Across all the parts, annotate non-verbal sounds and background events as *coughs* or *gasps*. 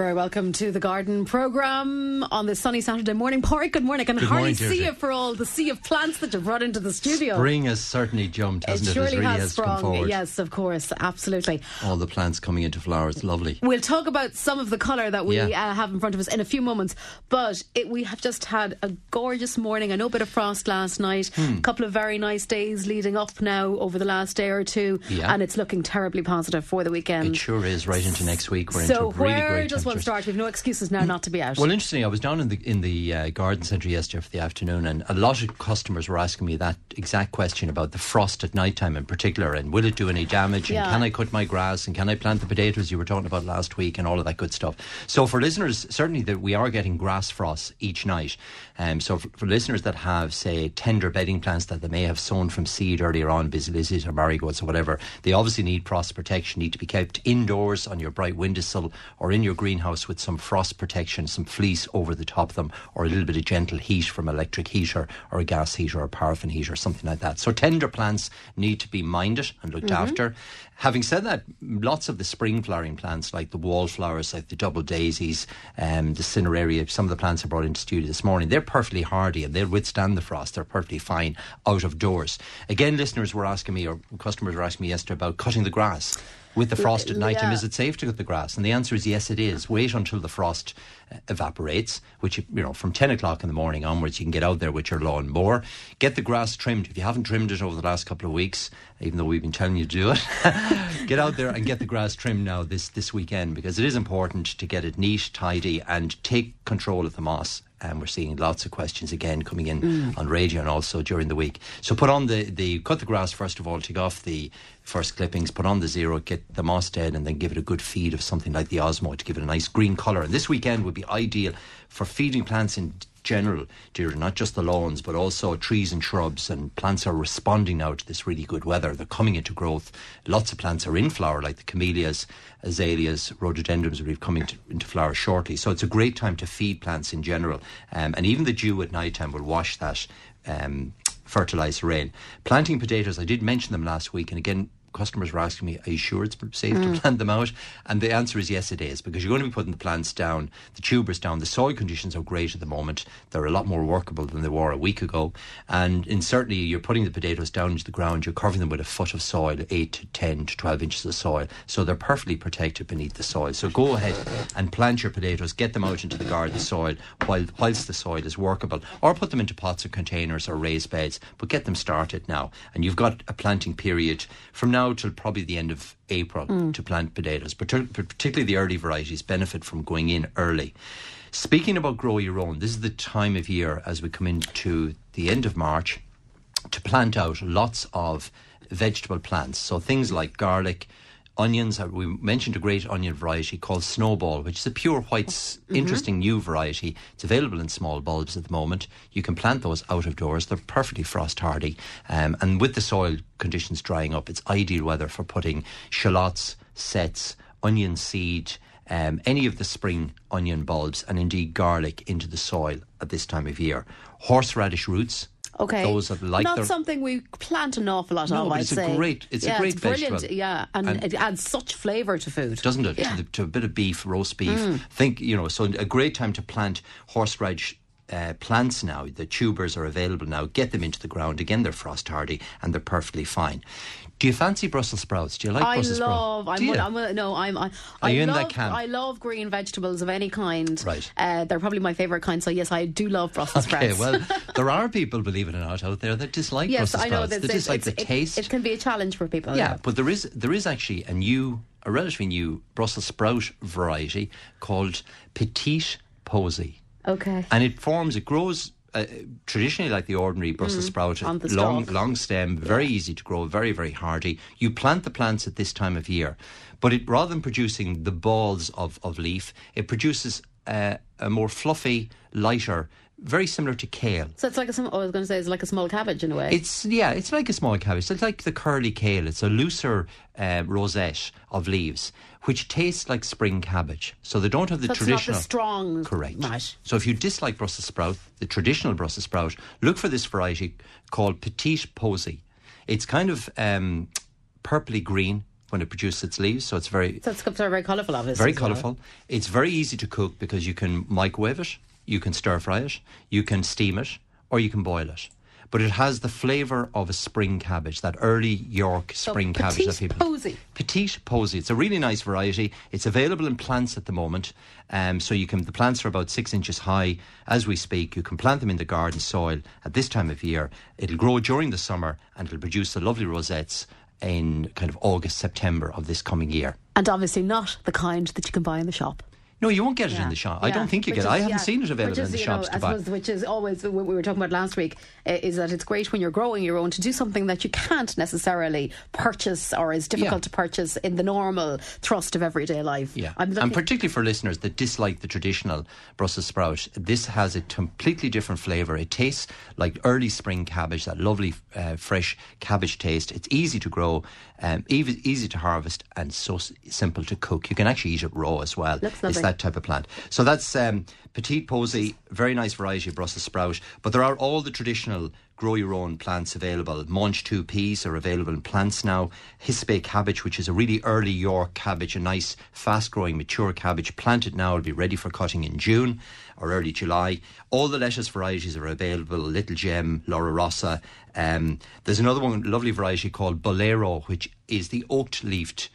very welcome to the Garden Programme on this sunny Saturday morning. Porrick, good morning. I can Good hardly morning, see you for all the sea of plants that you've brought into the studio. Spring has certainly jumped, it hasn't it? surely really has has sprung. forward. Yes, of course, absolutely. All the plants coming into flower. It's lovely. We'll talk about some of the colour that we Yeah. uh, have in front of us in a few moments, but it, we have just had a gorgeous morning. I know a bit of frost last night, Hmm. a couple of very nice days leading up now over the last day or two, Yeah. and it's looking terribly positive for the weekend. It sure is right into next week. We're so into really where does one start? We've no excuses now not to be out. Well, interestingly, was down in the in the uh, garden centre yesterday for the afternoon, and a lot of customers were asking me that exact question about the frost at night time in particular, and will it do any damage? Yeah. And can I cut my grass? And can I plant the potatoes you were talking about last week? And all of that good stuff. So for listeners, certainly that we are getting grass frost each night. Um, so for, for listeners that have, say, tender bedding plants that they may have sown from seed earlier on, busy lizzies or marigolds or whatever, they obviously need frost protection. Need to be kept indoors on your bright windowsill or in your greenhouse with some frost protection, some fleece over the top of them, or a little bit of gentle heat from electric heater or a gas heater or a paraffin heater, or something like that. So tender plants need to be minded and looked after. Having said that, lots of the spring flowering plants, like the wallflowers, like the double daisies, um, the cineraria, some of the plants I brought into studio this morning, they're perfectly hardy and they'll withstand the frost. They're perfectly fine out of doors. Again, listeners were asking me, or customers were asking me yesterday about cutting the grass. With the frost at night time, yeah. is it safe to cut the grass? And the answer is yes, it is. Wait until the frost uh, evaporates, which, you know, from 10 o'clock in the morning onwards, you can get out there with your lawn mower. Get the grass trimmed. If you haven't trimmed it over the last couple of weeks, even though we've been telling you to do it, *laughs* get out there and get the grass trimmed now this, this weekend because it is important to get it neat, tidy, and take control of the moss. And we're seeing lots of questions again coming in mm. on radio and also during the week. So put on the, the cut the grass first of all, take off the first clippings, put on the zero, get the moss dead, and then give it a good feed of something like the Osmo to give it a nice green colour. And this weekend would be ideal for feeding plants in general, Deirdre, not just the lawns, but also trees and shrubs. And plants are responding now to this really good weather. They're coming into growth. Lots of plants are in flower, like the camellias, azaleas, rhododendrons will be coming to, into flower shortly. So it's a great time to feed plants in general. Um, and even the dew at night time will wash that. Um, fertilised rain. Planting potatoes, I did mention them last week, and again, customers were asking me, Are you sure it's safe to mm. plant them out? And the answer is yes, it is, because you're going to be putting the plants down, the tubers down. The soil conditions are great at the moment. They're a lot more workable than they were a week ago. And in certainly, you're putting the potatoes down into the ground, you're covering them with a foot of soil, 8 to 10 to 12 inches of soil. So they're perfectly protected beneath the soil. So go ahead and plant your potatoes, get them out into the garden soil while, whilst the soil is workable, or put them into pots or containers or raised beds, but get them started now. And you've got a planting period from now till probably the end of April hmm. to plant potatoes, but particularly the early varieties benefit from going in early. Speaking about grow your own, this is the time of year as we come into the end of March to plant out lots of vegetable plants. So things like garlic, onions. We mentioned a great onion variety called Snowball, which is a pure white, s interesting new variety. It's available in small bulbs at the moment. You can plant those out of doors. They're perfectly frost hardy. Um, and with the soil conditions drying up, it's ideal weather for putting shallots, sets, onion seed, um, any of the spring onion bulbs, and indeed garlic into the soil at this time of year. Horseradish roots. Okay. Those that like Not their- something we plant an awful lot No, of, I'd it's a say. great- it's a great it's brilliant, vegetable. Yeah, and, And- it adds such flavour to food. doesn't it? Yeah. To, the, to a bit of beef, roast beef. Mm. Think, you know, so a great time to plant horseradish. Uh, plants now, the tubers are available now. Get them into the ground. Again, they're frost hardy and they're perfectly fine. Do you fancy Brussels sprouts? Do you like I Brussels love. sprouts? I'm, one, you? I'm one- no. I'm. I, Are I you in love, that camp? I love green vegetables of any kind. Right. Uh, they're probably my favourite kind. So yes, I do love Brussels Okay, sprouts. Okay. Well, *laughs* there are people, believe it or not, out there that dislike yes, Brussels I know sprouts. that They dislike the it- taste. It, can be a challenge for people. Yeah, but there is there is actually a new, a relatively new Brussels sprout variety called Petite Posy. Okay. and it forms it grows uh, traditionally like the ordinary Brussels sprout Mm, the long stalk. long stem very easy to grow very very hardy you plant the plants at this time of year but it rather than producing the balls of, of leaf it produces uh, a more fluffy lighter very similar to kale So it's like a. I was going to say it's like a small cabbage in a way. it's yeah, it's like a small cabbage. It's like the curly kale. It's a looser uh, rosette of leaves, which tastes like spring cabbage. So they don't have the So not the traditional strong- Correct. Right. So if you dislike Brussels sprout, the traditional Brussels sprout, look for this variety called Petite Posy. It's kind of um, purpley green. when it produces its leaves. So it's very So it's very colourful, obviously. very as well. colourful. It's very easy to cook because you can microwave it, you can stir fry it, you can steam it, or you can boil it. But it has the flavour of a spring cabbage, that early York spring cabbage petite that people. posy. Petite posy. It's a really nice variety. It's available in plants at the moment. Um, so you can the plants are about six inches high as we speak. You can plant them in the garden soil at this time of year. It'll grow during the summer and it'll produce the lovely rosettes in kind of August, September of this coming year. And obviously not the kind that you can buy in the shop. No, you won't get it Yeah. in the shop. I don't think you Which get. is- I haven't yeah. seen it available is, in the shops know, to buy. suppose, which is always what we were talking about last week uh, is that it's great when you're growing your own to do something that you can't necessarily purchase or is difficult Yeah. to purchase in the normal thrust of everyday life. Yeah, and particularly for listeners that dislike the traditional Brussels sprout, this has a completely different flavour. It tastes like early spring cabbage, that lovely uh, fresh cabbage taste. It's easy to grow, um, easy, easy to harvest, and so simple to cook. You can actually eat it raw as well. Looks it's that type of plant. So that's um, petite posy, very nice variety of Brussels sprout. But there are all the traditional grow your own plants available. Mangetout peas are available in plants now. Hispi cabbage, which is a really early York cabbage, a nice fast growing mature cabbage. Planted now, it'll be ready for cutting in June or early July. All the lettuce varieties are available Little Gem, Lollo Rossa. Um, there's another one, lovely variety called Bolero, which is the oaked leafed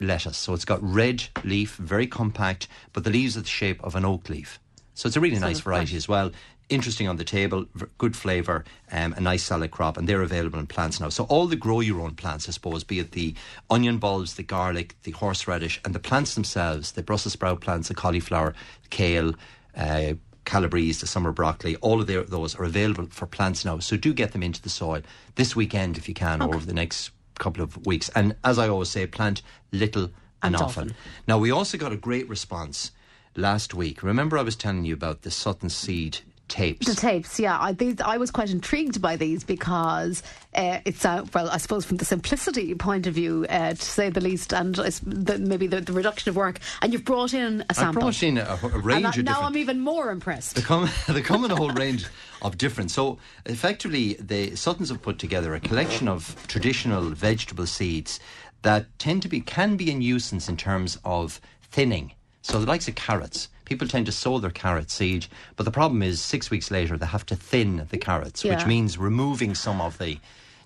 lettuce. So it's got red leaf, very compact, but the leaves are the shape of an oak leaf. So it's a really nice variety fresh. as well. Interesting on the table, good flavour, um, a nice salad crop, and they're available in plants now. So all the grow your own plants, I suppose, be it the onion bulbs, the garlic, the horseradish, and the plants themselves, the Brussels sprout plants, the cauliflower, kale, uh, calabrese, the summer broccoli, all of their, those are available for plants now. So do get them into the soil this weekend if you can, or over the next couple of weeks. And as I always say, plant little and, And often. often. Now, we also got a great response last week. Remember, I was telling you about the Sutton Seed tapes. The tapes, yeah. I, these, I was quite intrigued by these because uh, it's, uh, well, I suppose from the simplicity point of view, uh, to say the least, and it's the, maybe the, the reduction of work. And you've brought in a sample. I brought in a, a range and I- of now. I'm even more impressed. They come, *laughs* they come in a whole *laughs* range of different. So, effectively, the Suttons have put together a collection of traditional vegetable seeds that tend to be can be a nuisance in terms of thinning. So, the likes of carrots, people tend to sow their carrot seed, but the problem is six weeks later they have to thin the carrots, which means removing some of the.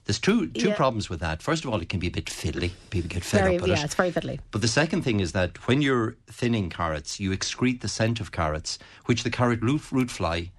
There's two two Yeah. problems with that. First of all, it can be a bit fiddly. People get fed Very, up with yeah, it. it's very fiddly. But the second thing is that when you're thinning carrots, you excrete the scent of carrots, which the carrot root, root fly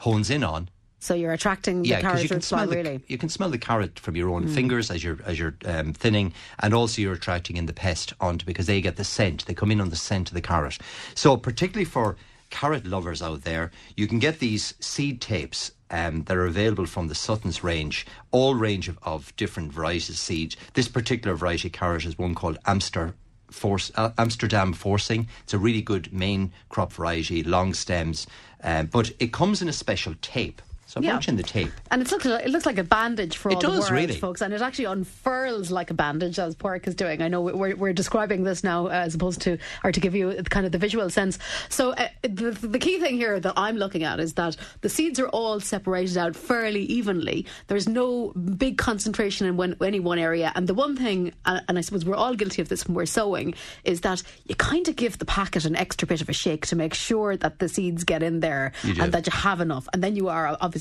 hones in on. So you're attracting the Yeah, carrot you can smell the, really. you can smell the carrot from your own fingers as you're as you're um, thinning, and also you're attracting in the pest onto because they get the scent. They come in on the scent of the carrot. So particularly for carrot lovers out there, you can get these seed tapes. Um, that are available from the Sutton's range, all range of, of different varieties of seeds. This particular variety of carrot is one called Amster Force, uh, Amsterdam Forcing. It's a really good main crop variety, long stems, um, but it comes in a special tape. So I Yeah. in the tape. And it looks, it looks like a bandage for It all does, the world, really. folks. And it actually unfurls like a bandage, as Pork is doing. I know we're, we're describing this now uh, as opposed to, or to give you kind of the visual sense. So uh, the, the key thing here that I'm looking at is that the seeds are all separated out fairly evenly. There's no big concentration in one, any one area. And the one thing, uh, and I suppose we're all guilty of this when we're sowing, is that you kind of give the packet an extra bit of a shake to make sure that the seeds get in there and that you have enough. And then you are obviously,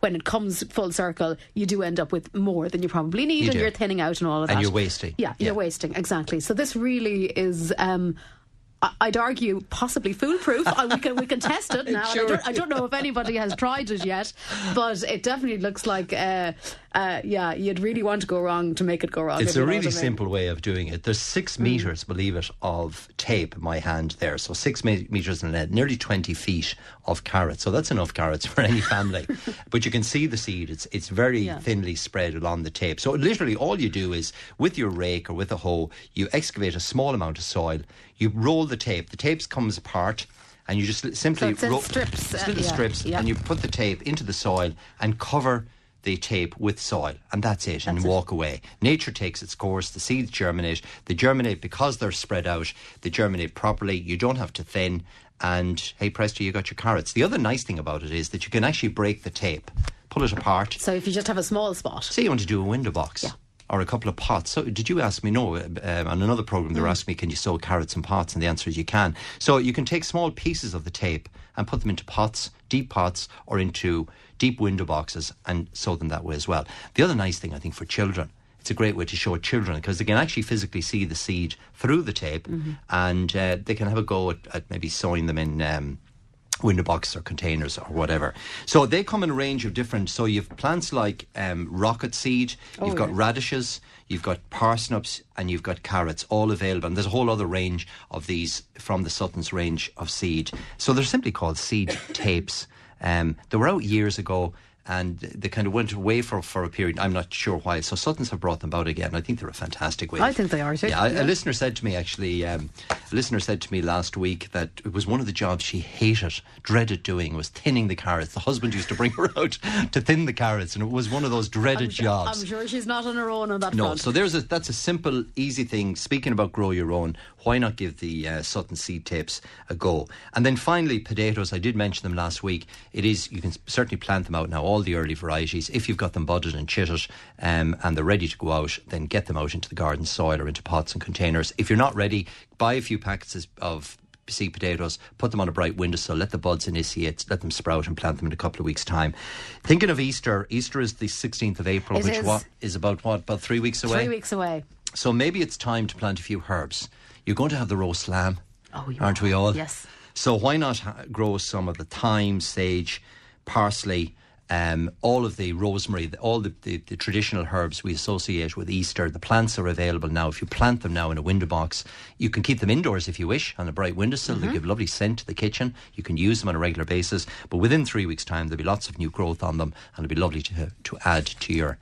when it comes full circle, you do end up with more than you probably need, You and do. you're thinning out and all of that. And you're wasting. Yeah, Yeah. you're wasting exactly. So this really is. Um, I'd argue possibly foolproof. We can we can test it *laughs* now. Sure. I, don't, I don't know if anybody has tried it yet, but it definitely looks like uh, uh, yeah, you'd really want to go wrong to make it go wrong. It's a really simple way of doing it. There's six meters, believe it, of tape in my hand there. So six me- meters in lead, nearly 20 feet of carrots. So that's enough carrots *laughs* for any family. but you can see the seed. It's it's very Yeah. thinly spread along the tape. So literally all you do is with your rake or with a hoe, you excavate a small amount of soil, you roll the tape. The tape comes apart. And you just simply in ro- strips, uh, little yeah, strips, yeah. and you put the tape into the soil and cover the tape with soil, and that's it, and That's it. walk away. Nature takes its course. The seeds germinate. They germinate because they're spread out. They germinate properly. You don't have to thin. And hey, presto, you got your carrots. The other nice thing about it is that you can actually break the tape, pull it apart. So if you just have a small spot, Say you want to do a window box. Yeah. or a couple of pots. So, did you ask me? No, uh, um, on another program, they were asking me, can you sow carrots in pots? And the answer is you can. So, you can take small pieces of the tape and put them into pots, deep pots, or into deep window boxes and sow them that way as well. The other nice thing, I think, for children it's a great way to show children because they can actually physically see the seed through the tape mm-hmm. and uh, they can have a go at, at maybe sowing them in um, window boxes or containers or whatever. So they come in a range of different. So you've plants like um, rocket seed, oh, you've got yeah. radishes, you've got parsnips, and you've got carrots, all available. And there's a whole other range of these from the Sutton's range of seed. So they're simply called seed *coughs* tapes. Um, they were out years ago and they kind of went away for, for a period. I'm not sure why. So Suttons have brought them out again. I think they're a fantastic way. I think they are too. Yeah, yeah. A, a, listener said to me actually, um, a listener said to me last week that it was one of the jobs she hated, dreaded doing was thinning the carrots. The husband used to bring *laughs* her out to thin the carrots, and it was one of those dreaded I'm sure, jobs. I'm sure she's not on her own on that. No, front. so there's a that's a simple, easy thing. Speaking about grow your own, why not give the uh, Sutton seed tapes a go? And then finally, potatoes. I did mention them last week. It is you can certainly plant them out now. All the early varieties, if you've got them budded and chitted um, and they're ready to go out, then get them out into the garden soil or into pots and containers. If you're not ready, buy a few packets of seed potatoes, put them on a bright windowsill, let the buds initiate, let them sprout, and plant them in a couple of weeks' time. Thinking of Easter, Easter is the 16th of April, it which is. What, is about what about three weeks away. Three weeks away. So maybe it's time to plant a few herbs. You're going to have the roast lamb, oh, aren't are. we all? Yes. So why not grow some of the thyme, sage, parsley, um, all of the rosemary, all the, the, the, traditional herbs we associate with Easter, the plants are available now. If you plant them now in a window box, you can keep them indoors if you wish on a bright windowsill. Mm-hmm. They give lovely scent to the kitchen. You can use them on a regular basis. But within three weeks' time, there'll be lots of new growth on them and it'll be lovely to, to add to your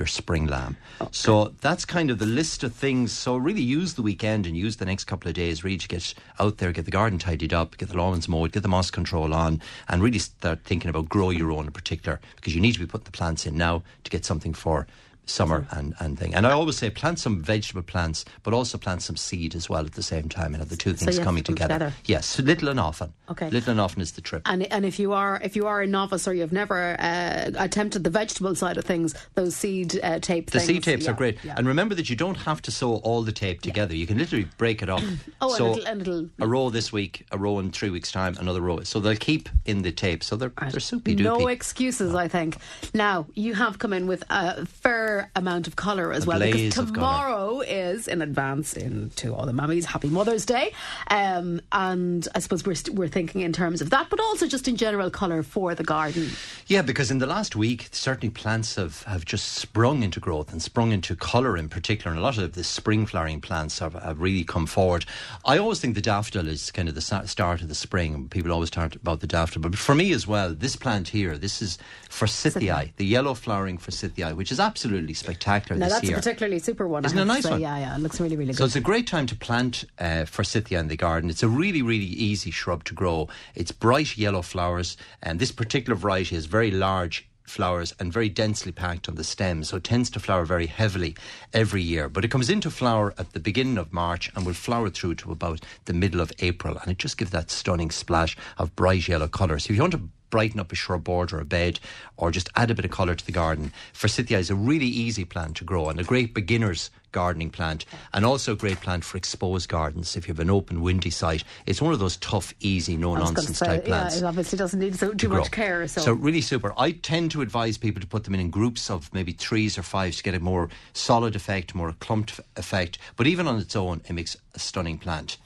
your spring lamb. Okay. So that's kind of the list of things. So really use the weekend and use the next couple of days really to get out there, get the garden tidied up, get the lawns mowed, get the moss control on, and really start thinking about grow your own in particular because you need to be putting the plants in now to get something for summer and, and thing. And I always say plant some vegetable plants, but also plant some seed as well at the same time and have the two things so coming together. together. Yes, little and often. Okay. Little and often is the trip. And and if you are if you are a novice or you've never uh, attempted the vegetable side of things, those seed uh, tape the things, seed tapes yeah, are great. Yeah. And remember that you don't have to sew all the tape together. Yeah. You can literally break it up. *clears throat* oh, so and it'll, a row this week, a row in three weeks' time, another row. So they'll keep in the tape. So they're they're soupy. No excuses, I think. Now you have come in with a fair amount of colour as well because tomorrow is in advance into all the mummies happy Mother's Day. Um, and I suppose we're, st- we're thinking in terms of that but also just in general colour for the garden. Yeah because in the last week certainly plants have, have just sprung into growth and sprung into colour in particular and a lot of the spring flowering plants have, have really come forward. I always think the daffodil is kind of the start of the spring. People always talk about the daffodil but for me as well this plant here this is forsythia. the yellow flowering forsythia which is absolutely spectacular now, this that's year. a particularly super one. Isn't it a nice one? Yeah, yeah, it looks really, really good. So it's a great time to plant uh, forsythia in the garden. It's a really, really easy shrub to grow. It's bright yellow flowers, and this particular variety has very large flowers and very densely packed on the stem, so it tends to flower very heavily every year. But it comes into flower at the beginning of March and will flower through to about the middle of April, and it just gives that stunning splash of bright yellow colour. So if you want to brighten up a shrub border or a bed or just add a bit of colour to the garden. Forsythia is a really easy plant to grow and a great beginner's gardening plant and also a great plant for exposed gardens. If you have an open windy site it's one of those tough easy no nonsense type plants. yeah, it obviously doesn't need so, too much care so. so really super. I tend to advise people to put them in, in groups of maybe threes or fives to get a more solid effect more clumped effect but even on its own it makes a stunning plant.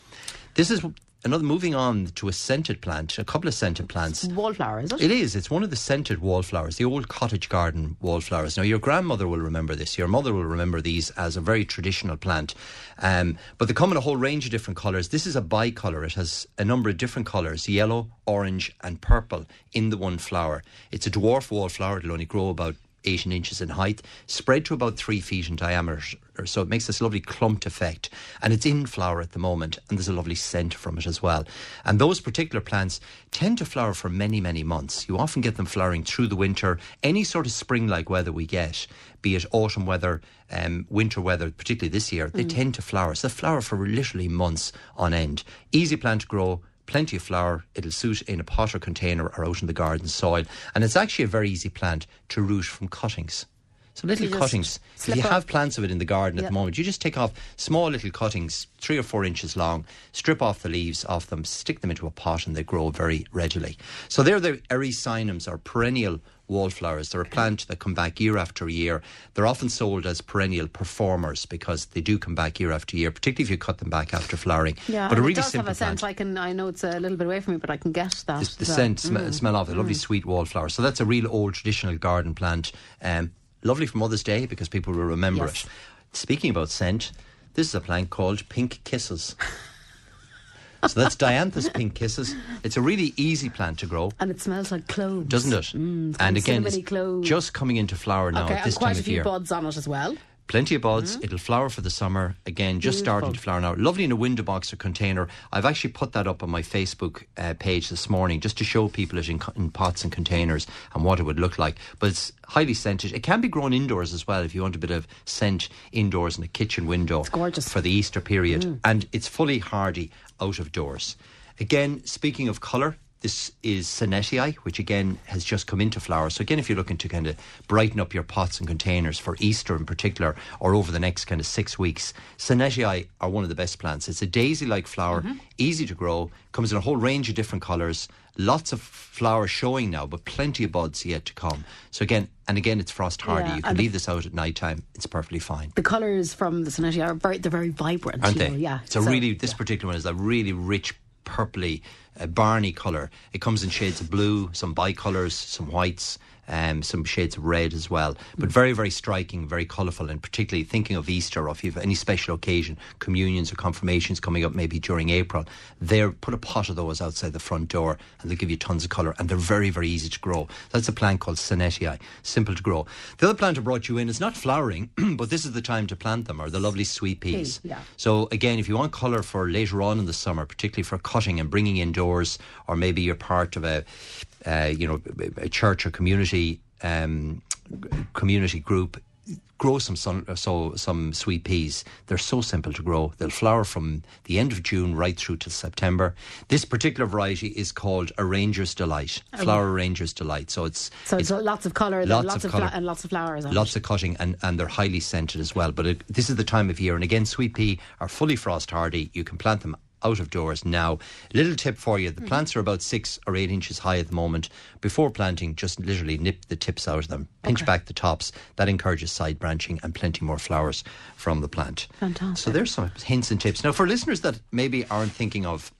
This is another moving on to a scented plant, a couple of scented plants. Wallflower, is it? It is. It's one of the scented wallflowers, the old cottage garden wallflowers. Now, your grandmother will remember this. Your mother will remember these as a very traditional plant. Um, but they come in a whole range of different colours. This is a bicolour. It has a number of different colours yellow, orange, and purple in the one flower. It's a dwarf wallflower. It'll only grow about 18 inches in height, spread to about three feet in diameter. So it makes this lovely clumped effect. And it's in flower at the moment, and there's a lovely scent from it as well. And those particular plants tend to flower for many, many months. You often get them flowering through the winter. Any sort of spring like weather we get, be it autumn weather, um, winter weather, particularly this year, they mm. tend to flower. So they flower for literally months on end. Easy plant to grow plenty of flower. It'll suit in a pot or container or out in the garden soil. And it's actually a very easy plant to root from cuttings. So little cuttings. If you off. have plants of it in the garden at the moment, you just take off small little cuttings, three or four inches long, strip off the leaves off them, stick them into a pot, and they grow very readily. So they're the Erysimums or perennial wallflowers. They're a plant that come back year after year. They're often sold as perennial performers because they do come back year after year, particularly if you cut them back after flowering. Yeah, but a really it does simple have a plant. sense. I can. I know it's a little bit away from me, but I can get that. the, the scent, sm- Mm. smell of it, lovely sweet wallflower. So that's a real old traditional garden plant. Um, lovely for Mother's Day because people will remember Yes. it. Speaking about scent, this is a plant called Pink Kisses. *laughs* so that's Dianthus Pink Kisses. It's a really easy plant to grow. and it smells like cloves, Doesn't it? Mm, and again, it's cloves. just coming into flower now okay, at this and quite time a of few year. buds on it as well. Plenty of buds. Mm-hmm. It'll flower for the summer. Again, just starting to flower now. Lovely in a window box or container. I've actually put that up on my Facebook uh, page this morning just to show people it in, in pots and containers and what it would look like. But it's highly scented. It can be grown indoors as well if you want a bit of scent indoors in a kitchen window. It's gorgeous. For the Easter period. And it's fully hardy out of doors. Again, speaking of colour, this is Senetti, which again has just come into flower. So again, if you're looking to kind of brighten up your pots and containers for Easter in particular, or over the next kind of six weeks, Senetti are one of the best plants. It's a daisy-like flower, mm-hmm. easy to grow, comes in a whole range of different colours. Lots of flowers showing now, but plenty of buds yet to come. So again, and again, it's frost hardy. Yeah, you can leave this out at night time; it's perfectly fine. The colours from the Senetti are very, they're very vibrant. aren't they? know, Yeah. It's a So, really this yeah. particular one is a really rich purpley, uh, barney colour. It comes in shades of blue, some bicolours, some whites. Um, some shades of red as well, but very, very striking, very colourful, and particularly thinking of Easter or if you have any special occasion, communions or confirmations coming up maybe during April, there put a pot of those outside the front door and they'll give you tons of colour and they're very, very easy to grow. That's a plant called Senetti, simple to grow. The other plant I brought you in is not flowering, *clears throat* but this is the time to plant them, are the lovely sweet peas. yeah. So again, if you want colour for later on in the summer, particularly for cutting and bringing indoors, or maybe you're part of a, uh, you know, a church or community um, community group, grow some sun, so some sweet peas. They're so simple to grow. They'll flower from the end of June right through to September. This particular variety is called a Ranger's Delight, Flower Ranger's Delight. So it's So it's lots of colour, lots lots, of colour. and lots of flowers. Lots it. of cutting and, and they're highly scented as well. But it, this is the time of year. And again, sweet pea are fully frost hardy. You can plant them out of doors now. Little tip for you the mm-hmm. plants are about six or eight inches high at the moment. Before planting, just literally nip the tips out of them, pinch back the tops. That encourages side branching and plenty more flowers from the plant. Fantastic. So there's some hints and tips. Now, for listeners that maybe aren't thinking of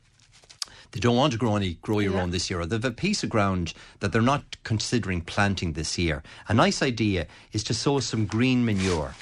they don't want to grow any grow your Yeah. own this year, or they've a piece of ground that they're not considering planting this year. A nice idea is to sow some green manure.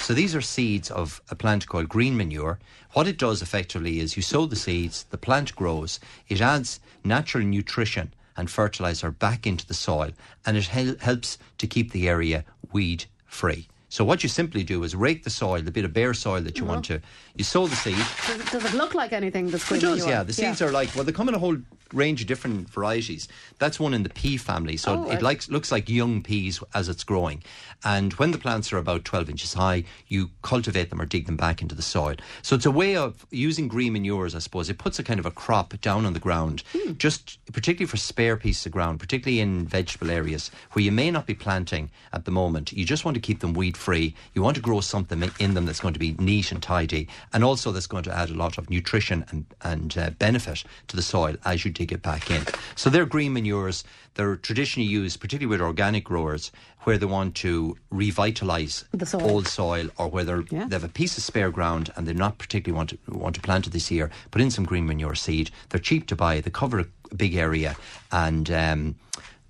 So these are seeds of a plant called green manure. What it does effectively is you sow the seeds, the plant grows, it adds natural nutrition and fertilizer back into the soil, and it hel- helps to keep the area weed free. So what you simply do is rake the soil, the bit of bare soil that you mm-hmm. want to, you sow the seed, Does, it, does it look like anything that's it does, yeah. The seeds are like well, they come in a whole range of different varieties. That's one in the pea family, so Oh, it likes looks like young peas as it's growing. And when the plants are about twelve inches high, you cultivate them or dig them back into the soil. So it's a way of using green manures, I suppose. It puts a kind of a crop down on the ground, Hmm. just particularly for spare pieces of ground, particularly in vegetable areas where you may not be planting at the moment. You just want to keep them weed free. You want to grow something in them that's going to be neat and tidy, and also that's going to add a lot of nutrition and and uh, benefit to the soil as you it back in. So they're green manures. They're traditionally used, particularly with organic growers, where they want to revitalise The soil. old soil or where Yeah. they have a piece of spare ground and they're not particularly want to, want to plant it this year. Put in some green manure seed. They're cheap to buy. They cover a big area and. Um,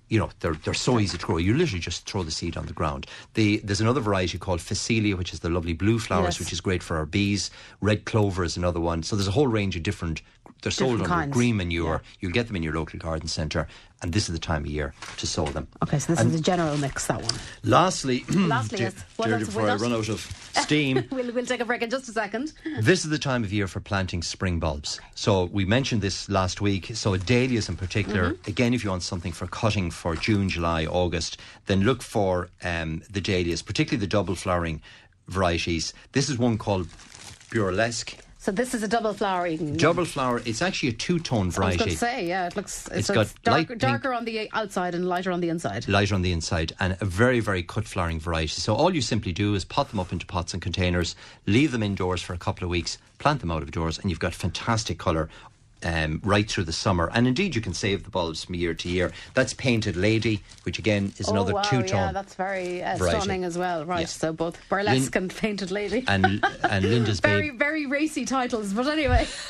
you know they're they're so easy to grow. You literally just throw the seed on the ground. The, there's another variety called Phacelia, which is the lovely blue flowers, Yes. which is great for our bees. Red clover is another one. So there's a whole range of different. They're sold Different under kinds. green manure. You'll get them in your local garden centre, and this is the time of year to sow them. Okay, so this is a general mix, that one. Lastly, *clears throat* Lastly, dear- yes. What dear, else before I run out of *laughs* steam. We'll, we'll take a break in just a second. This is the time of year for planting spring bulbs. So we mentioned this last week. So dahlias in particular, Mm-hmm. again, if you want something for cutting for June, July, August, then look for um, the dahlias, particularly the double flowering varieties. This is one called burlesque. So this is a double flowering. Double flower. It's actually a two-tone variety. I was going to say, yeah, it looks it's, It's got darker on the outside and lighter on the inside. lighter on the inside and a very, very cut flowering variety. So all you simply do is pot them up into pots and containers, leave them indoors for a couple of weeks, plant them out of doors, and you've got fantastic colour. Um, right through the summer, and indeed you can save the bulbs from year to year. That's painted lady, which again is another oh, wow, two-tone. Yeah, that's very uh, stunning as well. Right, Yeah. so both burlesque and painted lady. and and Linda's *laughs* very, babe. very racy titles, but anyway, *laughs*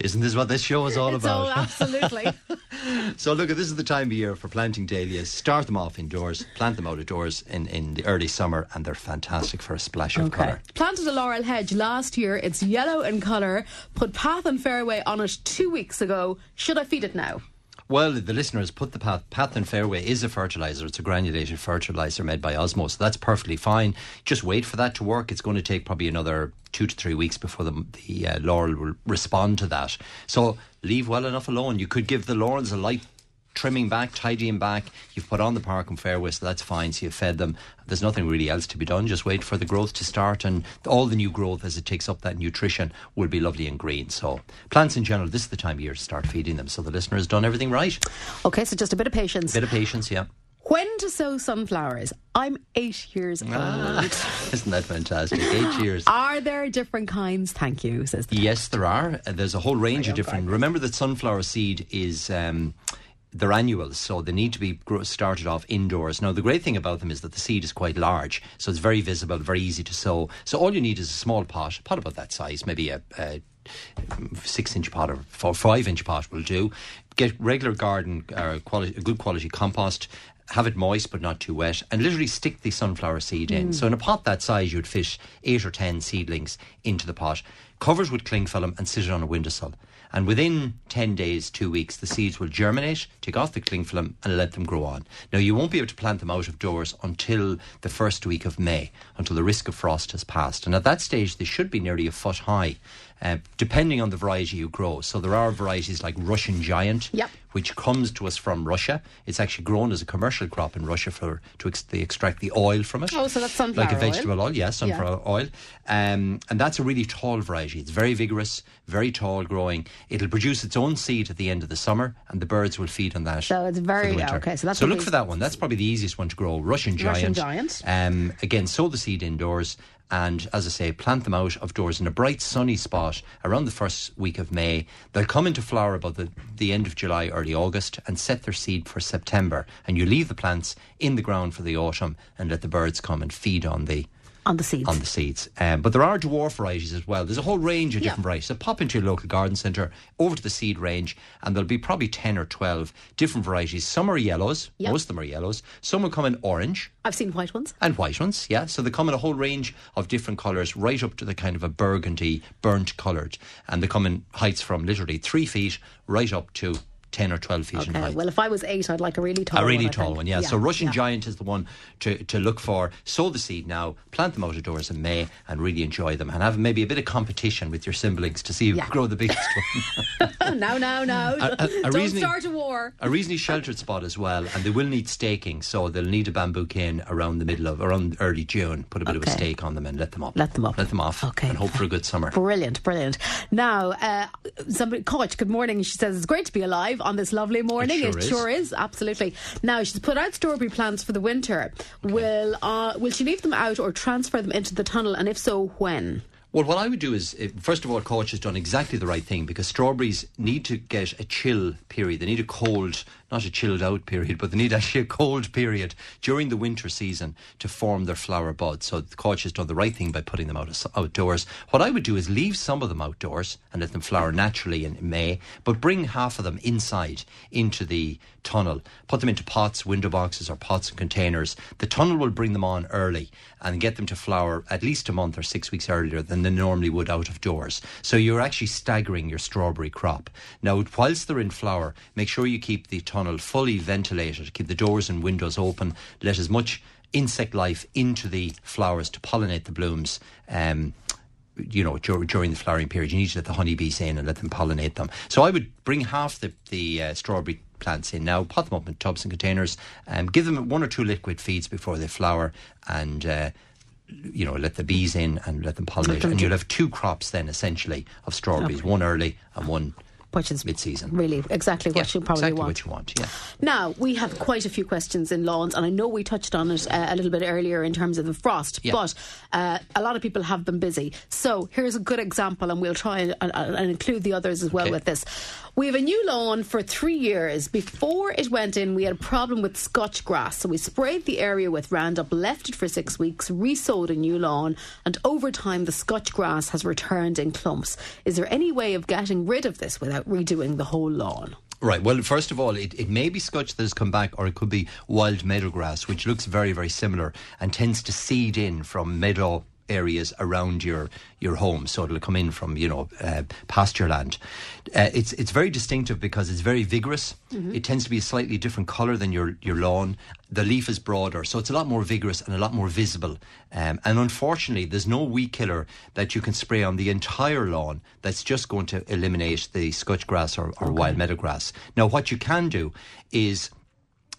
Isn't this what this show is all it's about? all *laughs* absolutely. *laughs* So look, this is the time of year for planting dahlias. Start them off indoors, plant them out of doors in, in the early summer, and they're fantastic for a splash of colour. Planted a laurel hedge last year. It's yellow in colour. Put Path and Fairway on it two weeks ago. Should I feed it now? Well, the listeners put the path. Path and Fairway is a fertilizer. It's a granulated fertilizer made by Osmo, so that's perfectly fine. Just wait for that to work. It's going to take probably another two to three weeks before the, the uh, laurel will respond to that. So leave well enough alone. You could give the laurels a light trimming back, tidying back. You've put on the Path and Fairway, so that's fine. So you've fed them. There's nothing really else to be done. Just wait for the growth to start, and all the new growth as it takes up that nutrition will be lovely and green. So plants in general, this is the time of year to start feeding them. So the listener has done everything right. Okay, so just a bit of patience. Bit of patience, yeah. When to sow sunflowers? I'm eight years old. Ah. *laughs* Isn't that fantastic? Eight *gasps* years. Are there different kinds? Thank you, says the Yes, there are. There's a whole range of different. Remember that sunflower seed is. Um, they're annuals, so they need to be started off indoors. Now, the great thing about them is that the seed is quite large, so it's very visible, very easy to sow. So all you need is a small pot, pot about that size, maybe a, a six inch pot or four, five inch pot will do. Get regular garden, uh, quality, good quality compost. Have it moist but not too wet, and literally stick the sunflower seed in. So in a pot that size, you'd fit eight or ten seedlings into the pot. Cover it with cling film and sit it on a windowsill. And within 10 days, two weeks, the seeds will germinate, take off the cling film, and let them grow on. Now, you won't be able to plant them out of doors until the first week of May, until the risk of frost has passed. And at that stage, they should be nearly a foot high, uh, depending on the variety you grow. So there are varieties like Russian Giant, Yep. which comes to us from Russia. It's actually grown as a commercial crop in Russia for to ex- they extract the oil from it. Oh, so that's sunflower like a oil. vegetable oil, yeah, sunflower oil. Um, and that's a really tall variety. It's very vigorous, very tall growing. It'll produce its own seed at the end of the summer, and the birds will feed on that. So it's very- the okay, so that's so look for that one. That's probably the easiest one to grow. Russian Giant. Russian giant. giant. Um, again, sow the seed indoors. And as I say, plant them out of doors in a bright sunny spot around the first week of May. They'll come into flower about the, the end of July, early August, and set their seed for September. And you leave the plants in the ground for the autumn and let the birds come and feed on the on the seeds. on the seeds. Um, but there are dwarf varieties as well. There's a whole range of Yeah. different varieties. So pop into your local garden centre, over to the seed range, and there'll be probably 10 or 12 different varieties. Some are yellows, Yeah. most of them are yellows. Some will come in orange. I've seen white ones. And white ones, yeah. So they come in a whole range of different colours, right up to the kind of a burgundy, burnt coloured. And they come in heights from literally three feet right up to 10 or 12 feet in height. Well, if I was eight, I'd like a really tall one. A really one, tall think. one, yeah. So Russian yeah. Giant is the one to, to look for. Sow the seed now, plant them out of doors in May, and really enjoy them. And have maybe a bit of competition with your siblings to see who Yeah. can grow the biggest *laughs* one. *laughs* no, no, no. a- a Don't reasoning- start a war. a reasonably sheltered spot as well, and they will need staking, so they'll need a bamboo cane around the middle of around early June. Put a bit of a stake on them and let them up. Let them up. Let them off. Okay. And hope for a good summer. Brilliant, brilliant. Now, uh, somebody, Coach, good morning. She says it's great to be alive on this lovely morning. It sure is. absolutely. Now, she's put out strawberry plants for the winter. Will uh, will she leave them out or transfer them into the tunnel? And if so, when? Well, what I would do is, eh, first of all, Coach has done exactly the right thing because strawberries need to get a chill period. They need a cold, not a chilled out period, but they need actually a cold period during the winter season to form their flower buds. So Coach has done the right thing by putting them out outdoors. What I would do is leave some of them outdoors and let them flower naturally in May, but bring half of them inside into the tunnel. Put them into pots, window boxes, or pots and containers. The tunnel will bring them on early and get them to flower at least a month or six weeks earlier than they normally would out of doors. So you're actually staggering your strawberry crop. Now, whilst they're in flower, make sure you keep the tunnel fully ventilated, keep the doors and windows open, let as much insect life into the flowers to pollinate the blooms. Um, you know, dur- during the flowering period, you need to let the honeybees in and let them pollinate them. So I would bring half the the uh, strawberry plants in now, pot them up in tubs and containers, and give them one or two liquid feeds before they flower, and uh, you know, let the bees in and let them pollinate, and you'll have two crops then essentially of strawberries, okay. one early and one which is mid-season. Really, exactly what yeah, you probably exactly want. what you want. Yeah. Now we have quite a few questions in lawns, and I know we touched on it uh, a little bit earlier in terms of the frost, yeah. but uh, a lot of people have been busy. So here's a good example, and we'll try and, and include the others as well okay. with this. We have a new lawn for three years. Before it went in, we had a problem with scutch grass, so we sprayed the area with Roundup, left it for six weeks, resowed a new lawn, and over time the scutch grass has returned in clumps. Is there any way of getting rid of this without redoing the whole lawn? Right. Well, first of all, it, it may be scutch that has come back, or it could be wild meadow grass, which looks very, very similar and tends to seed in from meadow areas around your your home, so it'll come in from you know uh, pasture land. Uh, it's it's very distinctive because it's very vigorous. Mm-hmm. It tends to be a slightly different colour than your your lawn. The leaf is broader, so it's a lot more vigorous and a lot more visible. Um, and unfortunately, there's no weed killer that you can spray on the entire lawn that's just going to eliminate the scutch grass or, or okay. wild meadowgrass. Now, what you can do is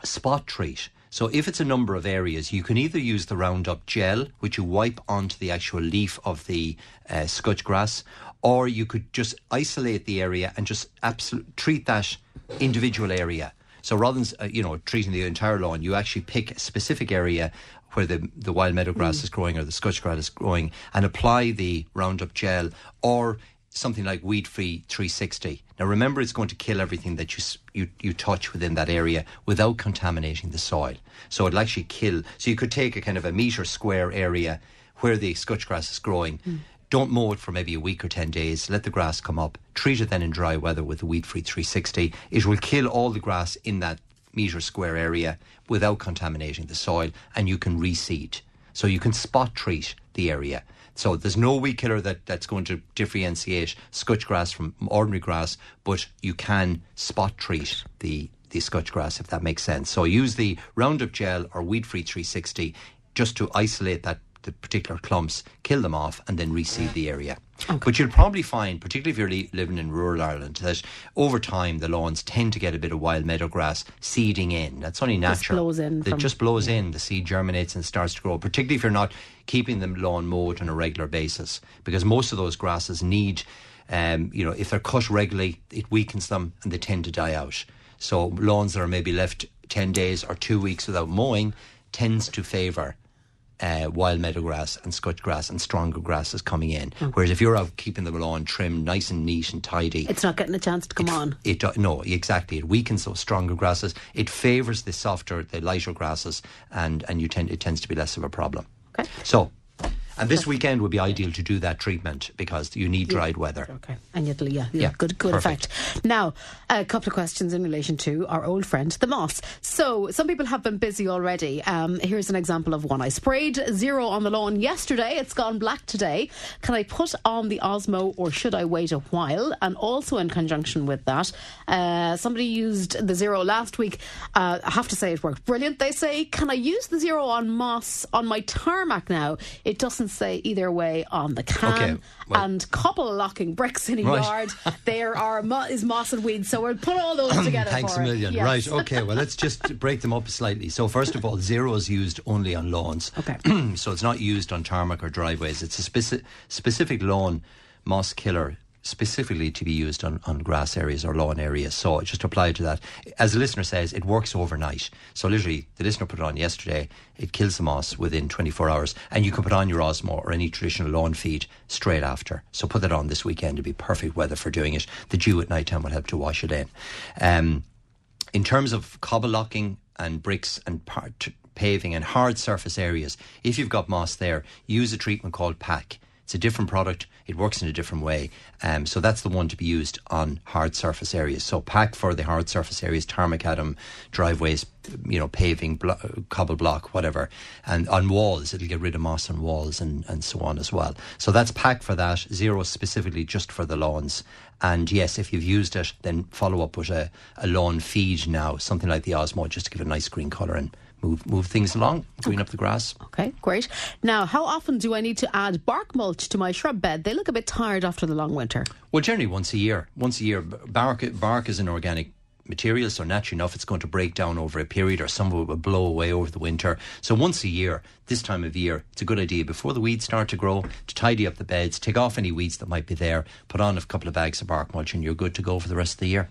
spot treat. So if it's a number of areas, you can either use the Roundup gel, which you wipe onto the actual leaf of the uh, scutch grass, or you could just isolate the area and just absolute, treat that individual area. So rather than uh, you know treating the entire lawn, you actually pick a specific area where the, the wild meadowgrass mm. is growing or the scutch grass is growing and apply the Roundup gel or something like Weed Free 360. Now remember, it's going to kill everything that you, you you touch within that area without contaminating the soil. So it'll actually kill. So you could take a kind of a metre square area where the scutch grass is growing. Mm. Don't mow it for maybe a week or 10 days. Let the grass come up. Treat it then in dry weather with the Weed Free 360. It will kill all the grass in that metre square area without contaminating the soil and you can reseed. So you can spot treat the area. So there's no weed killer that, that's going to differentiate scutch grass from ordinary grass, but you can spot treat the the scutch grass if that makes sense. So use the Roundup gel or Weed Free 360 just to isolate that the particular clumps, kill them off, and then reseed the area. Okay. But you'll probably find, particularly if you're li- living in rural Ireland, that over time the lawns tend to get a bit of wild meadow grass seeding in. That's only natural. Just blows in. It just blows in. The seed germinates and starts to grow. Particularly if you're not keeping the lawn mowed on a regular basis, because most of those grasses need, um, you know, if they're cut regularly, it weakens them and they tend to die out. So lawns that are maybe left ten days or two weeks without mowing tends to favour uh, wild meadowgrass and scutch grass and stronger grasses coming in. Mm. Whereas if you're out keeping the lawn trimmed, nice and neat and tidy, it's not getting a chance to come it, on. It no, exactly. It weakens those stronger grasses. It favours the softer, the lighter grasses, and and you tend it tends to be less of a problem. Okay. So and this weekend would be ideal to do that treatment because you need dried weather. Okay. And yet, yeah, yeah, yeah good, good perfect. effect. Now, a couple of questions in relation to our old friend, the moss. So, some people have been busy already. Um, here's an example of one. I sprayed zero on the lawn yesterday. It's gone black today. Can I put on the Osmo or should I wait a while? And also, in conjunction with that, uh, somebody used the zero last week. Uh, I have to say, it worked brilliant. They say, Can I use the zero on moss on my tarmac now? It doesn't doesn't say either way on the can. Okay, well. And couple locking bricks in a right. yard. *laughs* there are mo- is moss and weeds. So we'll put all those together. Thanks a million. Yes. Right. *laughs* Okay. Well, let's just break them up slightly. So first of all, zero is used only on lawns. Okay. *clears throat* so it's not used on tarmac or driveways. It's a speci- specific lawn moss killer specifically to be used on, on grass areas or lawn areas. So just apply to that. As the listener says, it works overnight. So literally, the listener put it on yesterday. It kills the moss within 24 hours, and you can put on your Osmo or any traditional lawn feed straight after. So put that on this weekend. It'd be perfect weather for doing it. The dew at night time will help to wash it in. Um, in terms of cobble locking and bricks and part, paving and hard surface areas, if you've got moss there, use a treatment called PAC. It's a different product. It works in a different way. Um, so that's the one to be used on hard surface areas. So pack for the hard surface areas, tarmac adam, driveways, you know, paving, blo- cobble block, whatever. And on walls, it'll get rid of moss on walls and, and so on as well. So that's pack for that. Zero specifically just for the lawns. And yes, if you've used it, then follow up with a, a lawn feed now, something like the Osmo, just to give it a nice green colour and move move things along, green okay. up the grass. Okay, great. Now, how often do I need to add bark mulch to my shrub bed? They look a bit tired after the long winter. Well, generally once a year. Once a year, bark bark is an organic material, so naturally enough, it's going to break down over a period, or some of it will blow away over the winter. So once a year, this time of year, it's a good idea before the weeds start to grow to tidy up the beds, take off any weeds that might be there, put on a couple of bags of bark mulch, and you're good to go for the rest of the year.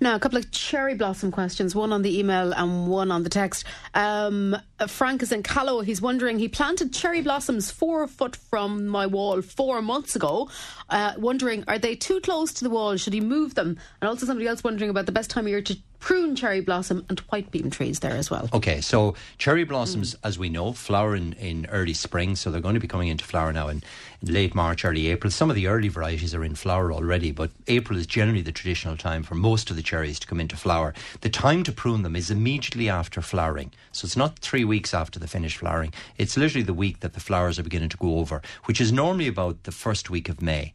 Now, a couple of cherry blossom questions, one on the email and one on the text. Um, Frank is in Callow. He's wondering, he planted cherry blossoms four foot from my wall four months ago. Uh, wondering, are they too close to the wall? Should he move them? And also somebody else wondering about the best time of year to prune cherry blossom and white beam trees there as well. Okay, so cherry blossoms, mm. as we know, flower in, in early spring, so they're going to be coming into flower now in, in, late March, early April. Some of the early varieties are in flower already, but April is generally the traditional time for most of the cherries to come into flower. The time to prune them is immediately after flowering, so it's not three weeks after the finished flowering. It's literally the week that the flowers are beginning to go over, which is normally about the first week of May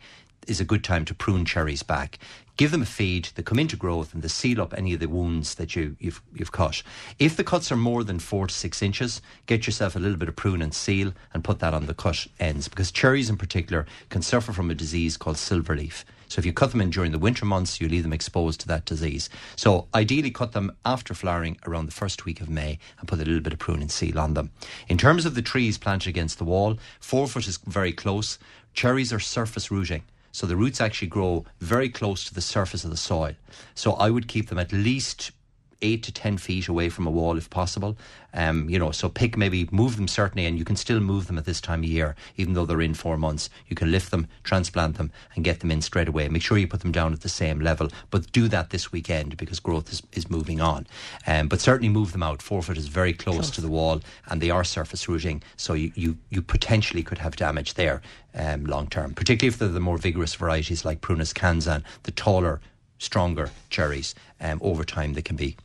is a good time to prune cherries back. Give them a feed, they come into growth and they seal up any of the wounds that you, you've, you've cut. If the cuts are more than four to six inches, get yourself a little bit of prune and seal and put that on the cut ends because cherries in particular can suffer from a disease called silver leaf. So if you cut them in during the winter months, you leave them exposed to that disease. So ideally cut them after flowering around the first week of May and put a little bit of prune and seal on them. In terms of the trees planted against the wall, four foot is very close. Cherries are surface rooting. So the roots actually grow very close to the surface of the soil. So I would keep them at least eight to ten feet away from a wall if possible. Um, you know, so pick maybe move them certainly, and you can still move them at this time of year, even though they're in four months. You can lift them, transplant them, and get them in straight away. Make sure you put them down at the same level, but do that this weekend because growth is, is moving on. Um, but certainly move them out. Four foot is very close, close. to the wall, and they are surface rooting, so you, you, you potentially could have damage there um, long term, particularly if they're the more vigorous varieties like Prunus kanzan, the taller stronger cherries um, over time they can be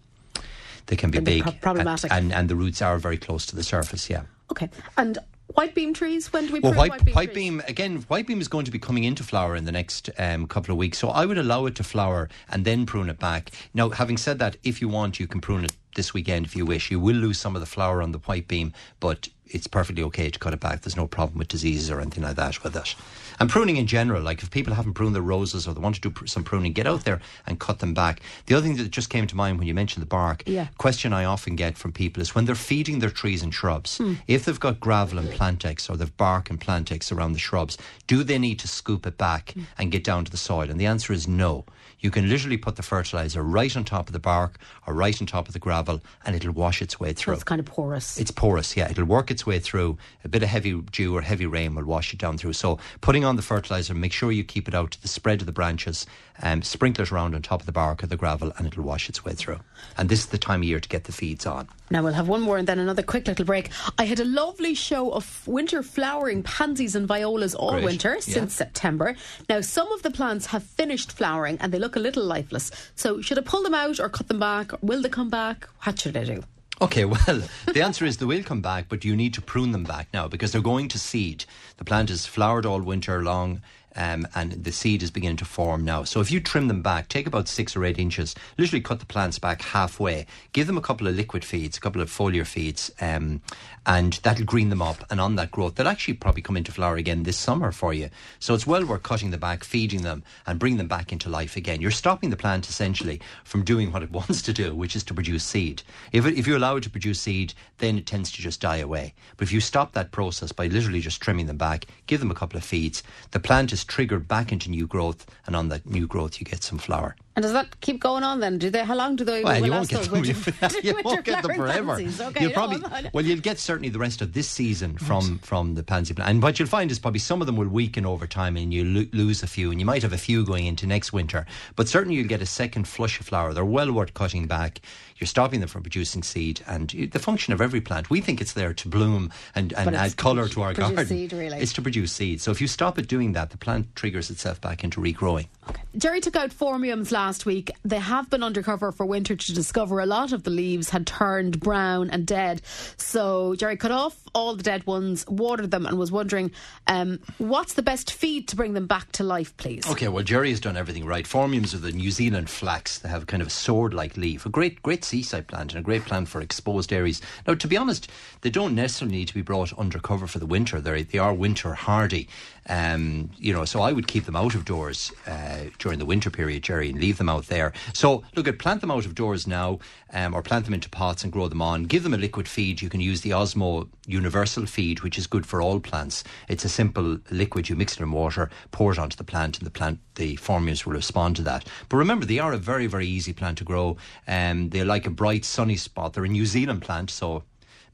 they can be big, problematic, and, and, and the roots are very close to the surface. Yeah. Okay, and white beam trees when do we well white, white, beam, white beam, again white beam is going to be coming into flower in the next um, couple of weeks. So i would allow it to flower and then prune it back. Now having said that if you want you can prune it this weekend if you wish. You will lose some of the flower on the white beam but it's perfectly okay to cut it back. There's no problem with diseases or anything like that with it. And pruning in general, like if people haven't pruned their roses or they want to do pr- some pruning, get out there and cut them back. The other thing that just came to mind when you mentioned the bark, yeah. question I often get from people is when they're feeding their trees and shrubs, hmm. if they've got gravel and plantex or they've bark and plantex around the shrubs, do they need to scoop it back hmm. and get down to the soil? And the answer is no you can literally put the fertilizer right on top of the bark or right on top of the gravel and it'll wash its way through. So it's kind of porous. It's porous, yeah. It'll work its way through. A bit of heavy dew or heavy rain will wash it down through. So putting on the fertilizer, make sure you keep it out to the spread of the branches, um, sprinkle it around on top of the bark or the gravel and it'll wash its way through. And this is the time of year to get the feeds on. Now we'll have one more and then another quick little break. I had a lovely show of winter flowering pansies and violas all Great. winter yeah. since September. Now some of the plants have finished flowering and they look a little lifeless. So should I pull them out or cut them back? Will they come back? What should I do? Okay, *laughs* well, the answer is they will come back, but you need to prune them back now because they're going to seed. The plant is flowered all winter long um, and the seed is beginning to form now. So if you trim them back, take about six or eight inches, literally cut the plants back halfway, give them a couple of liquid feeds, a couple of foliar feeds, um, and that'll green them up. And on that growth, they'll actually probably come into flower again this summer for you. So it's well worth cutting them back, feeding them, and bring them back into life again. You're stopping the plant essentially from doing what it *laughs* wants to do, which is to produce seed. If, it, if you allow it to produce seed, then it tends to just die away. But if you stop that process by literally just trimming them back, give them a couple of feeds, the plant is triggered back into new growth, and on that new growth, you get some flower. And does that keep going on then? Do they? How long do they? Well, you won't *laughs* get them. Winter, you won't get them forever. Okay, you'll probably well, you'll get certainly the rest of this season from right. from the pansy plant. And what you'll find is probably some of them will weaken over time, and you lo- lose a few, and you might have a few going into next winter. But certainly you'll get a second flush of flower. They're well worth cutting back. You're stopping them from producing seed, and the function of every plant, we think it's there to bloom and, and add colour to our garden. Seed, really. It's to produce seed. So if you stop it doing that, the plant triggers itself back into regrowing. Okay. Jerry took out phormiums last week. They have been undercover for winter to discover a lot of the leaves had turned brown and dead. So Jerry cut off all the dead ones, watered them, and was wondering um, what's the best feed to bring them back to life, please. Okay, well Jerry has done everything right. Phormiums are the New Zealand flax. They have kind of a sword-like leaf, a great, great seaside plant and a great plant for exposed areas. Now, to be honest, they don't necessarily need to be brought undercover for the winter. They're, they are winter hardy. Um, you know, so I would keep them out of doors uh, during the winter period, Jerry, and leave them out there. So look at plant them out of doors now, um, or plant them into pots and grow them on. Give them a liquid feed. You can use the Osmo Universal Feed, which is good for all plants. It's a simple liquid. You mix it in water, pour it onto the plant, and the plant, the phormiums will respond to that. But remember, they are a very, very easy plant to grow. Um, they're like a bright sunny spot. They're a New Zealand plant, so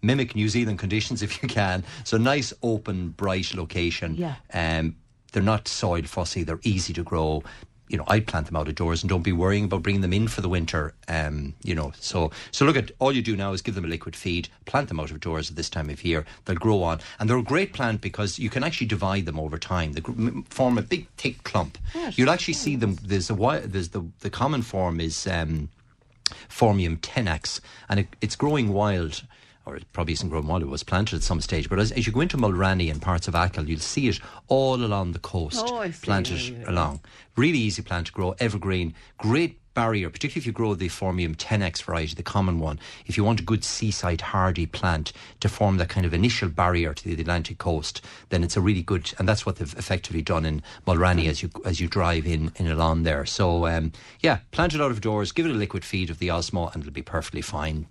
mimic New Zealand conditions *laughs* if you can. So nice, open, bright location. Yeah. Um, they're not soil fussy. They're easy to grow. You know, I'd plant them out of doors and don't be worrying about bringing them in for the winter. Um, you know, so so look at all you do now is give them a liquid feed, plant them out of doors at this time of year. They'll grow on, and they're a great plant because you can actually divide them over time. They form a big thick clump. Yes, You'll actually see them. There's a there's the the common form is. Um, Phormium tenax, and it, it's growing wild. Or it probably isn't grown wild, it was planted at some stage. But as, as you go into Mulranny and parts of Achill, you'll see it all along the coast, Oh, I see. planted Yeah, along. Really easy plant to grow, evergreen, great barrier, particularly if you grow the Phormium tenax variety, the common one. If you want a good seaside hardy plant to form that kind of initial barrier to the Atlantic coast, then it's a really good, and that's what they've effectively done in Mulranny as you as you drive in in along there. So um, yeah, plant it out of doors, give it a liquid feed of the Osmo, and it'll be perfectly fine.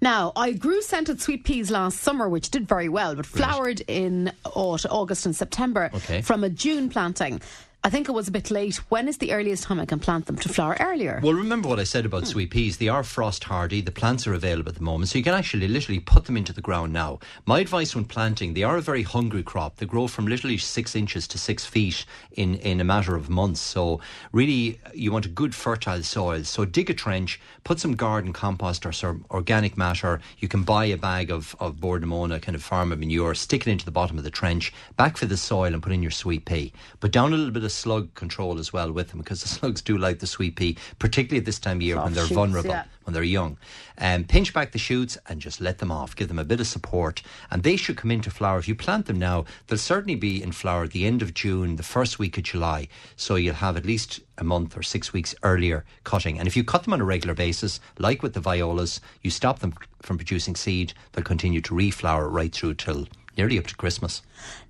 Now, I grew scented sweet peas last summer, which did very well, but flowered in August and September Okay. from a June planting. I think it was a bit late. When is the earliest time I can plant them to flower earlier? Well, remember what I said about hmm. sweet peas. They are frost hardy. The plants are available at the moment, so you can actually literally put them into the ground now. My advice when planting, they are a very hungry crop. They grow from literally six inches to six feet in, in a matter of months. So, really, you want a good fertile soil. So, dig a trench, put some garden compost or some organic matter. You can buy a bag of, of Bord na Móna, kind of farmer manure, stick it into the bottom of the trench, backfill the soil, and put in your sweet pea. But down a little bit of slug control as well with them because the slugs do like the sweet pea, particularly at this time of year when they're shoots, vulnerable yeah. when they're young. Um, pinch back the shoots and just let them off. Give them a bit of support, and they should come into flower. If you plant them now, they'll certainly be in flower at the end of June, the first week of July. So you'll have at least a month or six weeks earlier cutting. And if you cut them on a regular basis, like with the violas, you stop them from producing seed, they'll continue to reflower right through till nearly up to Christmas.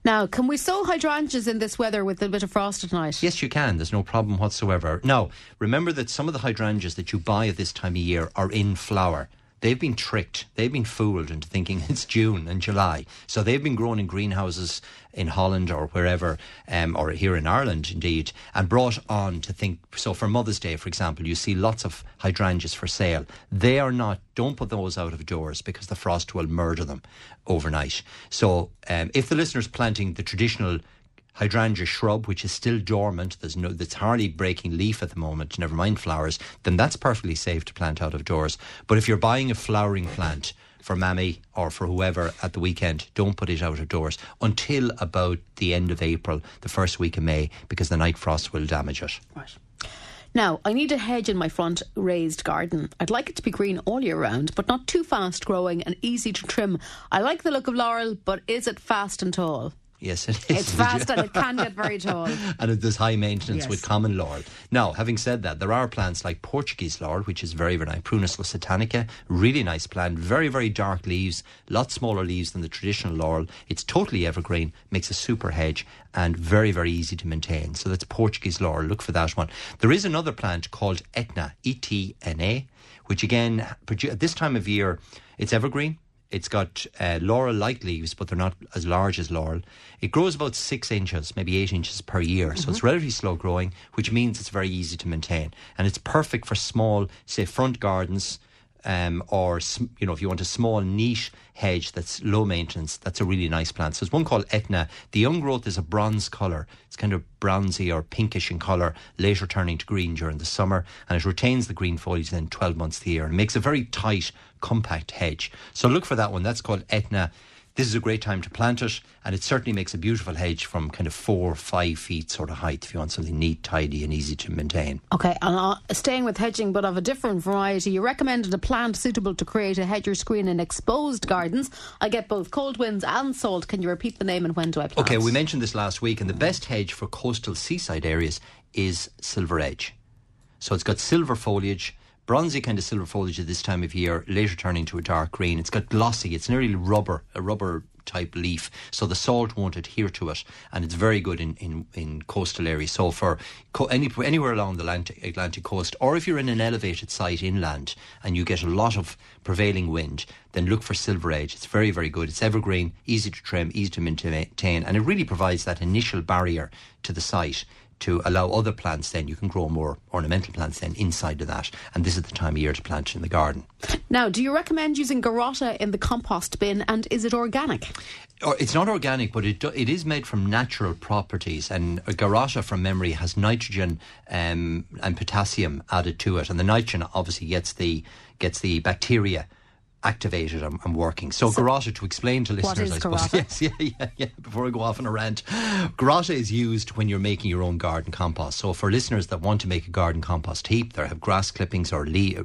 Now, can we sow hydrangeas in this weather with a bit of frost at night? Yes, you can. There's no problem whatsoever. Now, remember that some of the hydrangeas that you buy at this time of year are in flower. They've been tricked. They've been fooled into thinking *laughs* it's June and July. So they've been grown in greenhouses in Holland or wherever, um, or here in Ireland indeed, and brought on to think. So for Mother's Day, for example, you see lots of hydrangeas for sale. They are not. Don't put those out of doors because the frost will murder them overnight. So um, if the listener's planting the traditional hydrangea shrub, which is still dormant, there's no, that's hardly breaking leaf at the moment, never mind flowers, then that's perfectly safe to plant out of doors. But if you're buying a flowering plant for mammy or for whoever at the weekend, don't put it out of doors until about the end of April, the first week of May, because the night frost will damage it. Right. Now, I need a hedge in my front raised garden. I'd like it to be green all year round, but not too fast growing and easy to trim. I like the look of laurel, but is it fast and tall? Yes, it is. It's fast and it can get very *laughs* tall. and it- does high maintenance Yes. with common laurel. Now, having said that, there are plants like Portuguese laurel, which is very, very nice. Prunus lusitanica, really nice plant, very, very dark leaves, lot smaller leaves than the traditional laurel. It's totally evergreen, makes a super hedge, and very, very easy to maintain. So that's Portuguese laurel. Look for that one. There is another plant called Etna, E T N A, which again, at this time of year, it's evergreen. It's got uh, laurel like leaves, but they're not as large as laurel. It grows about six inches, maybe eight inches per year. So it's relatively slow growing, which means it's very easy to maintain. And it's perfect for small, say, front gardens. Um, or you know, if you want a small niche hedge that's low maintenance, that's a really nice plant. So there's one called Etna. The young growth is a bronze colour. It's kind of bronzy or pinkish in colour, later turning to green during the summer, and it retains the green foliage then 12 months of the year and makes a very tight, compact hedge. So look for that one. That's called Etna. This is a great time to plant it, and it certainly makes a beautiful hedge from kind of four, five feet sort of height if you want something neat, tidy, and easy to maintain. Okay, and uh, staying with hedging, but of a different variety, you recommended a plant suitable to create a hedger screen in exposed gardens. I get both cold winds and salt. Can you repeat the name and when do I plant? Okay, we mentioned this last week, and the best hedge for coastal seaside areas is silver edge. So it's got silver foliage, bronzy kind of silver foliage at this time of year, later turning to a dark green. It's got glossy. It's nearly rubber, a rubber type leaf, so the salt won't adhere to it, and it's very good in, in, in coastal areas. So for co- any, anywhere along the Atlantic, Atlantic coast, or if you're in an elevated site inland and you get a lot of prevailing wind, then look for silver edge. It's very, very good. It's evergreen, easy to trim, easy to maintain, and it really provides that initial barrier to the site to allow other plants then you can grow more ornamental plants then inside of that. And this is the time of year to plant in the garden. Now do you recommend using Garotta in the compost bin and is it organic? Or it's not organic, but it it is made from natural properties. And Garotta, from memory, has nitrogen um, and potassium added to it, and the nitrogen obviously gets the gets the bacteria activated and, and working. So, so to explain to listeners, I suppose. *laughs* Yes, yeah, yeah, yeah. Before I go off on a rant, Garotta is used when you're making your own garden compost. So, for listeners that want to make a garden compost heap, there have grass clippings or le-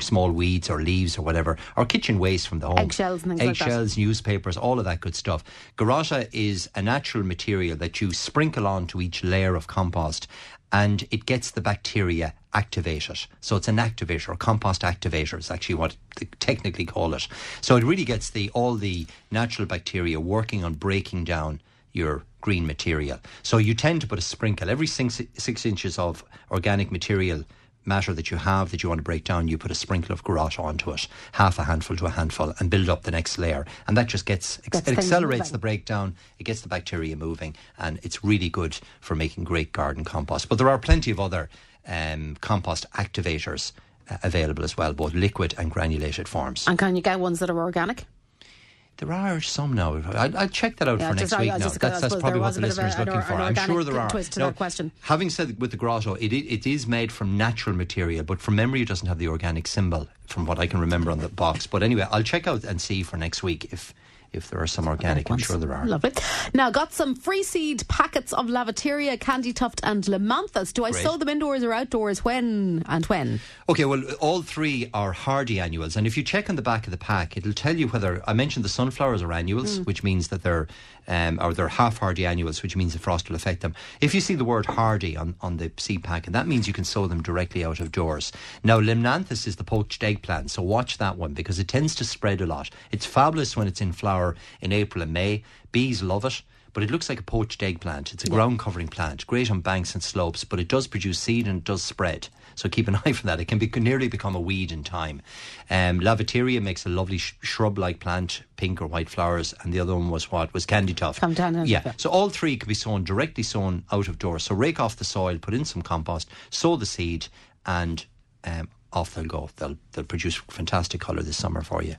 small weeds or leaves or whatever, or kitchen waste from the home, eggshells, and eggshells, like newspapers, all of that good stuff. Garotta is a natural material that you sprinkle onto each layer of compost, and it gets the bacteria activated. So it's an activator, a compost activator is actually what they technically call it. So it really gets the all the natural bacteria working on breaking down your green material. So you tend to put a sprinkle every six, six inches of organic material matter that you have that you want to break down, you put a sprinkle of Garotta onto it, half a handful to a handful, and build up the next layer. And that just gets it accelerates the breakdown, it gets the bacteria moving, and it's really good for making great garden compost. But there are plenty of other um, compost activators uh, available as well, both liquid and granulated forms. And can you get ones that are organic? There are some now. I'll, I'll check that out yeah, for next week. Now. That's, that's probably what the listeners looking for. I'm sure there are. Twist to now, that question. Having said with the Garotta, it, it is made from natural material, but from memory, it doesn't have the organic symbol, from what I can remember on the box. But anyway, I'll check out and see for next week if if there are some organic. I'm sure there are. Lovely. Now, got some free seed packets of Lavatera, Candytuft, and Limnanthes. Do I Great. sow them indoors or outdoors? When and when? Okay, well, all three are hardy annuals. And if you check on the back of the pack, it'll tell you whether I mentioned the sunflowers are annuals, mm. which means that they're um, or they're half hardy annuals, which means the frost will affect them. If you see the word hardy on, on the seed packet, that means you can sow them directly out of doors. Now, Limnanthes is the poached eggplant, so watch that one because it tends to spread a lot. It's fabulous when it's in flower in April and May. Bees love it but it looks like a poached eggplant. It's a yeah. ground covering plant, great on banks and slopes, but it does produce seed and it does spread. So keep an *laughs* eye for that. It can be nearly become a weed in time. Um, Lavatera makes a lovely sh- shrub-like plant, pink or white flowers, and the other one was what was Candytuft. Yeah. yeah. So all three can be sown directly sown out of doors. So rake off the soil, put in some compost, sow the seed, and um, off they'll go. They'll they'll produce fantastic colour this summer for you.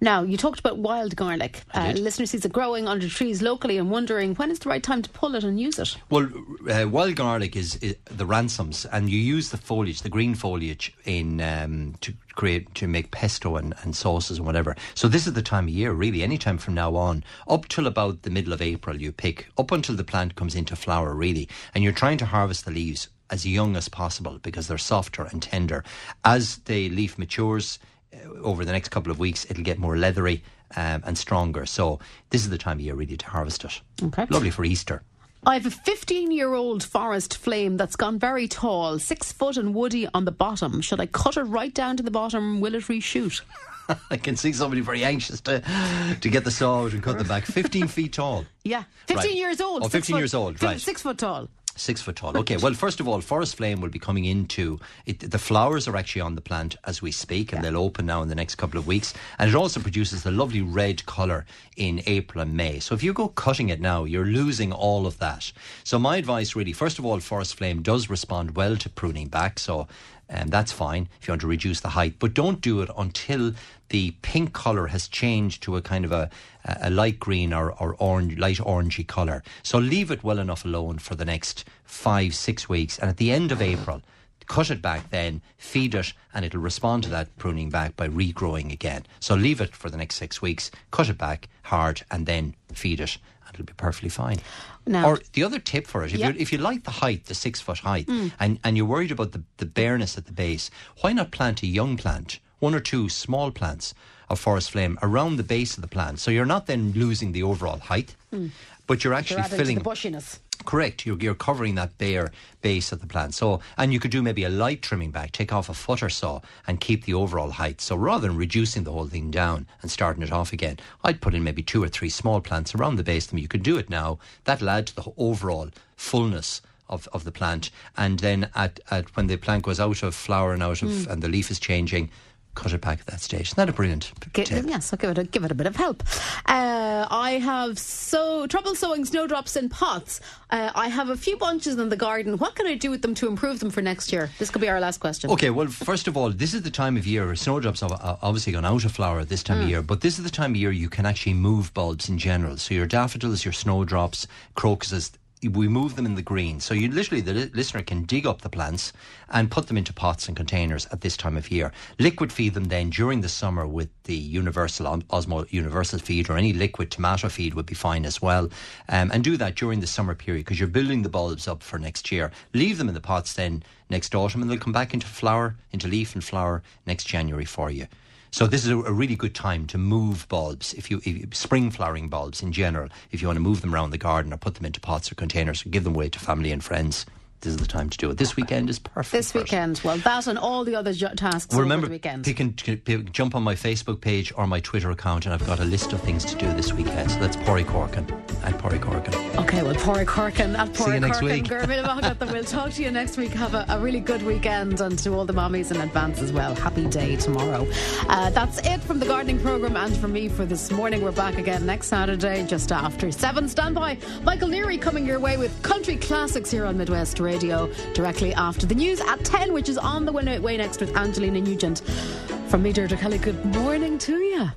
Now, you talked about wild garlic. Uh, listener sees it growing under trees locally and wondering when is the right time to pull it and use it? Well, uh, wild garlic is, is, the ramsons, and you use the foliage, the green foliage, in um, to create to make pesto and, and sauces and whatever. So this is the time of year, really. Any time from now on, up till about the middle of April, you pick up until the plant comes into flower, really, and you're trying to harvest the leaves as young as possible because they're softer and tender. As the leaf matures over the next couple of weeks, it'll get more leathery um, and stronger. So this is the time of year really to harvest it. Okay. Lovely for Easter. I have a 15 year old forest flame that's gone very tall, six foot and woody on the bottom. Should I cut it right down to the bottom? Will it reshoot? *laughs* I can see somebody very anxious to to get the saw out and cut them back. *laughs* 15 feet tall. Yeah. 15 right. years old. Oh, 15 foot, years old, right. Six foot tall. Six foot tall. Okay. Well, first of all, forest flame will be coming into it. The flowers are actually on the plant as we speak, and yeah. they'll open now in the next couple of weeks. And it also produces the lovely red colour in April and May. So if you go cutting it now, you're losing all of that. So my advice, really, first of all, forest flame does respond well to pruning back. So um, that's fine if you want to reduce the height, but don't do it until the pink colour has changed to a kind of a, a light green or, or orange, light orangey colour. So leave it well enough alone for the next five, six weeks. And at the end of April, cut it back then, feed it, and it'll respond to that pruning back by regrowing again. So leave it for the next six weeks, cut it back hard, and then feed it, and it'll be perfectly fine. Now, or the other tip for it, if, you if you like the height, the six foot height, mm. and, and you're worried about the, the bareness at the base, why not plant a young plant? one or two small plants of forest flame around the base of the plant. So you're not then losing the overall height. Mm. But you're actually to filling the bushiness. Correct. You're, you're covering that bare base of the plant. So, and you could do maybe a light trimming back, take off a foot or so, and keep the overall height. So, rather than reducing the whole thing down and starting it off again, I'd put in maybe two or three small plants around the base them. You could do it now. That'll add to the overall fullness of, of the plant. And then at, at when the plant goes out of flower and out of Mm. and the leaf is changing, cut it back at that stage. Isn't that a brilliant Gi- tip? yes, I'll give it a, give it a bit of help. Uh, I have so trouble sowing snowdrops in pots. Uh, I have a few bunches in the garden. What can I do with them to improve them for next year? This could be our last question. Okay, well, first of all, this is the time of year. Snowdrops have uh, obviously gone out of flower this time of year, but this is the time of year you can actually move bulbs in general. So your daffodils, your snowdrops, crocuses, we move them in the green. So you literally, the li- listener can dig up the plants and put them into pots and containers at this time of year. Liquid feed them then during the summer with the universal Os- Osmo universal feed or any liquid tomato feed would be fine as well. Um, and do that during the summer period because you're building the bulbs up for next year. Leave them in the pots then next autumn and they'll come back into flower, into leaf and flower next January for you. So this is a, a really good time to move bulbs. If you, if spring flowering bulbs in general, if you want to move them around the garden or put them into pots or containers or give them away to family and friends, this is the time to do it. This weekend is perfect. This weekend, well, that and all the other ju- tasks Well, remember, the weekend. pick and, pick- jump on my Facebook page or my Twitter account, and I've got a list of things to do this weekend. So that's Porry Corkin at Porry Corkin. Okay, well, Porry Corkin at Porry you next Corkin. week. We'll talk to you next week. Have a, a really good weekend and to all the mommies in advance as well. Happy day tomorrow. Uh, that's it from the gardening programme and from me for this morning. We're back again next Saturday just after 7. Stand by. Michael Neary coming your way with country classics here on Midwest Radio directly after the news at 10, which is on the way next with Angelina Nugent. From me, Deirdre Kelly, good morning to you.